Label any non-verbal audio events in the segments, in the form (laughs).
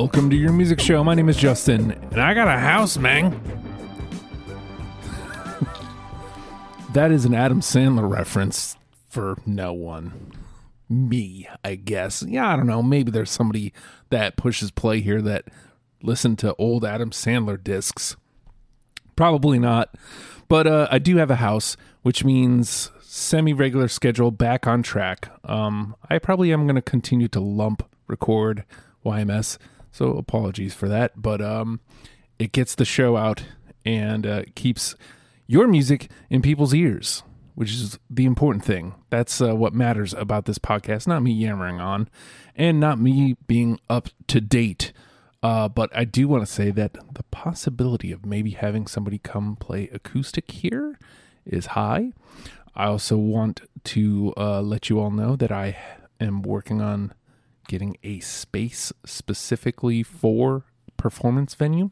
Welcome to your music show. My name is Justin, and I got a house, man. (laughs) that is an Adam Sandler reference for no one. Me, I guess. Yeah, I don't know. Maybe there's somebody that pushes play here that listened to old Adam Sandler discs. Probably not. But uh, I do have a house, which means semi regular schedule back on track. Um, I probably am going to continue to lump record YMS. So apologies for that, but um, it gets the show out and uh, keeps your music in people's ears, which is the important thing. That's uh, what matters about this podcast, not me yammering on and not me being up to date. Uh, but I do want to say that the possibility of maybe having somebody come play acoustic here is high. I also want to uh, let you all know that I am working on getting a space specifically for performance venue.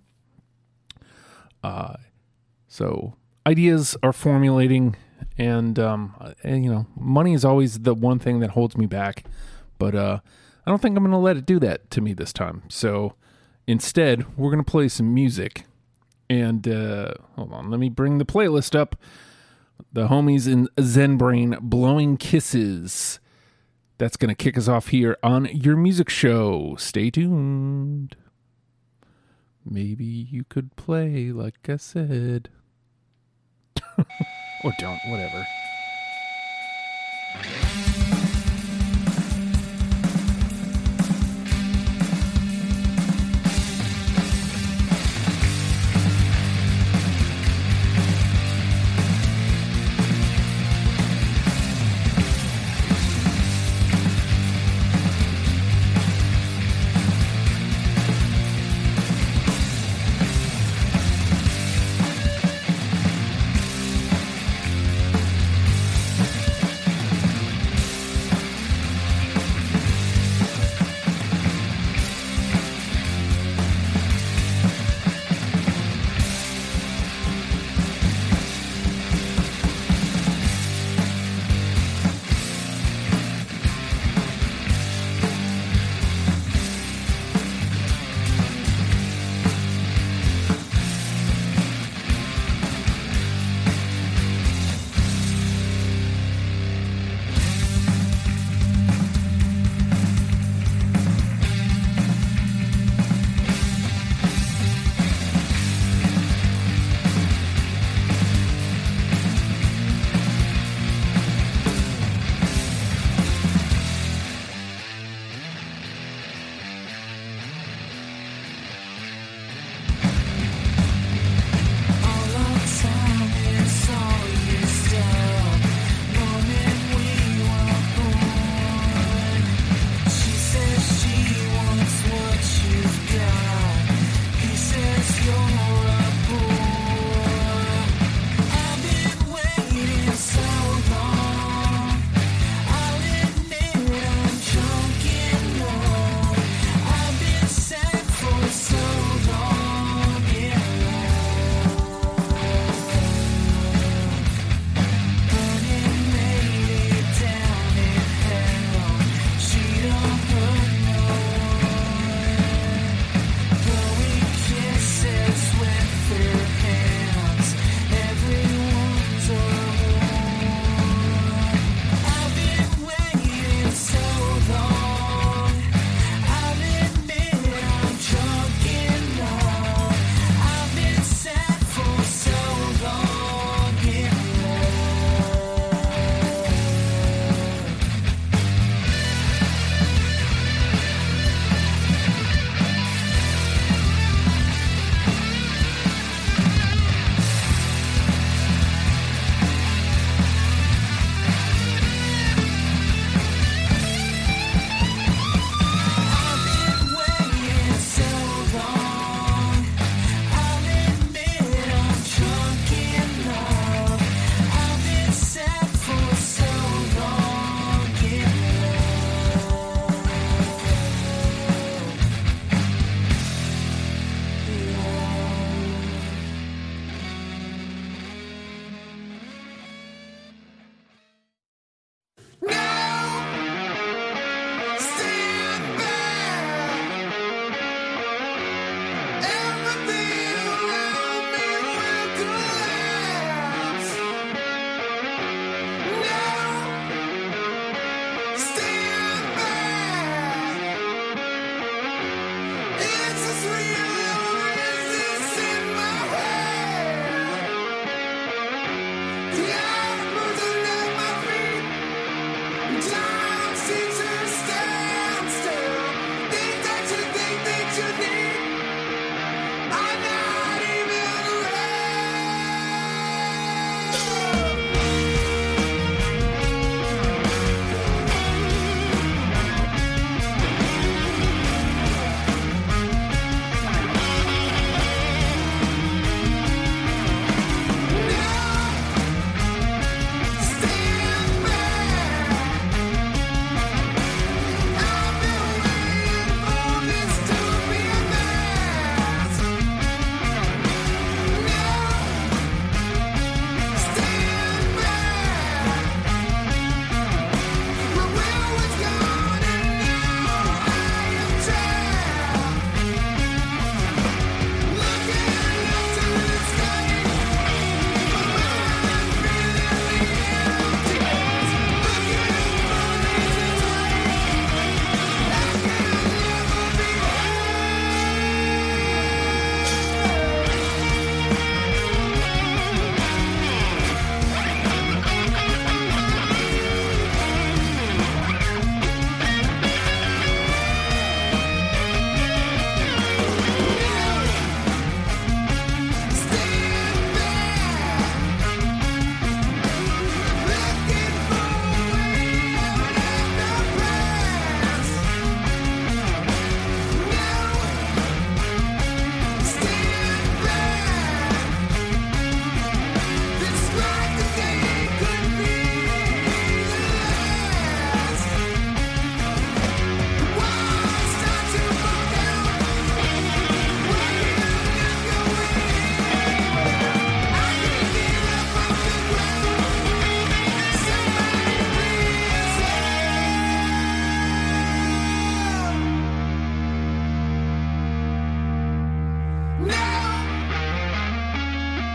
Uh, so ideas are formulating, and um, and you know, money is always the one thing that holds me back. But uh, I don't think I'm going to let it do that to me this time. So instead, we're going to play some music. And uh, hold on, let me bring the playlist up. The homies in Zen Brain blowing kisses that's going to kick us off here on your music show. Stay tuned. Maybe you could play, like I said. (laughs) or don't, whatever. Time.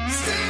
Stay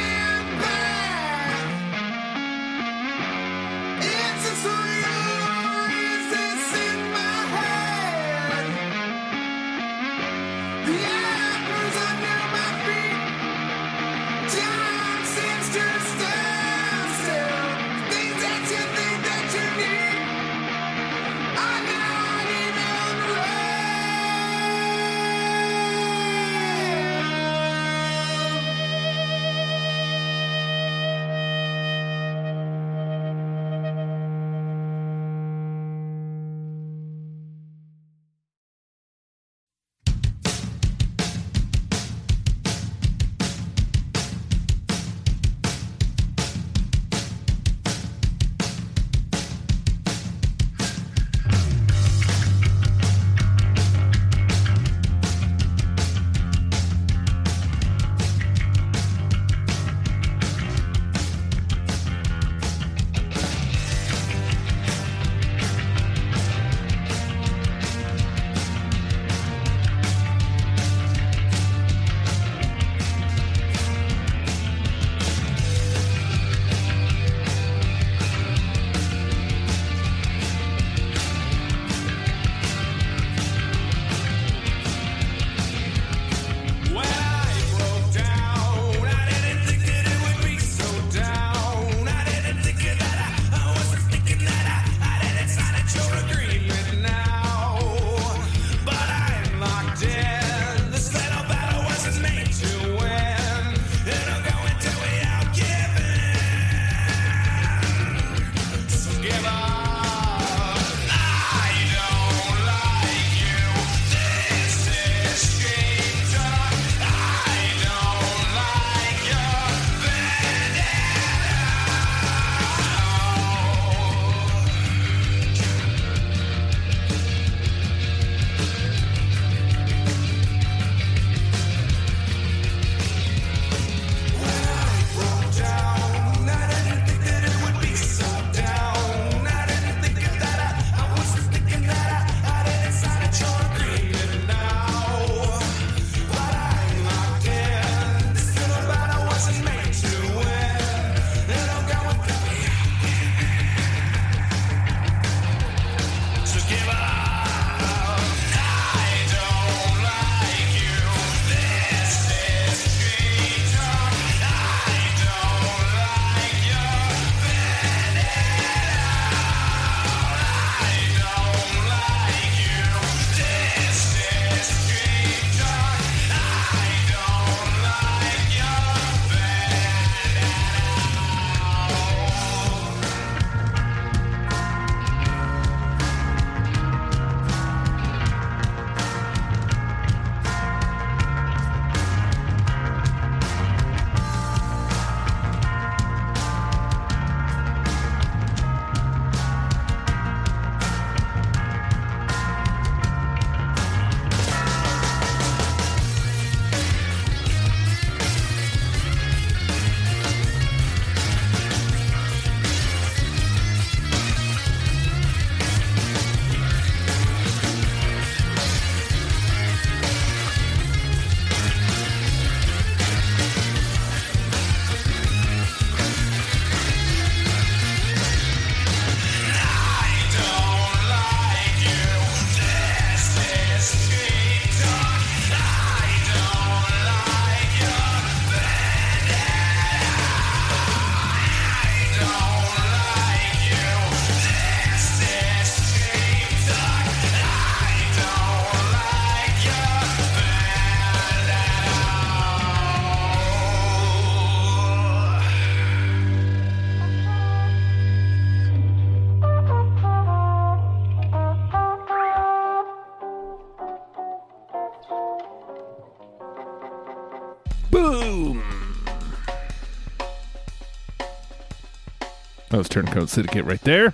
That was Turncoat Syndicate right there.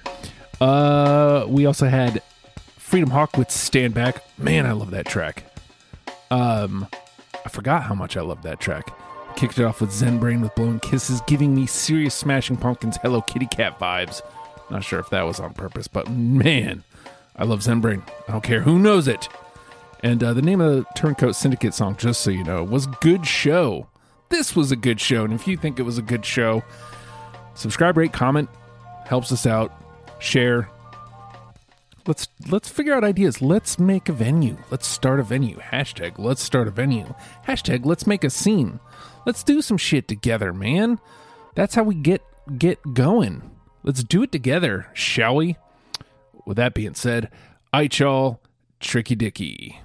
Uh, we also had Freedom Hawk with Stand Back. Man, I love that track. Um, I forgot how much I love that track. Kicked it off with Zen Brain with Blowing Kisses, giving me serious Smashing Pumpkins Hello Kitty Kat vibes. Not sure if that was on purpose, but man, I love Zen Brain. I don't care who knows it. And uh, the name of the Turncoat Syndicate song, just so you know, was Good Show. This was a good show, and if you think it was a good show, subscribe, rate, comment, helps us out. Share. Let's let's figure out ideas. Let's make a venue. Let's start a venue. Hashtag let's start a venue. Hashtag let's make a scene. Let's do some shit together, man. That's how we get get going. Let's do it together, shall we? With that being said, I y'all, Tricky Dicky.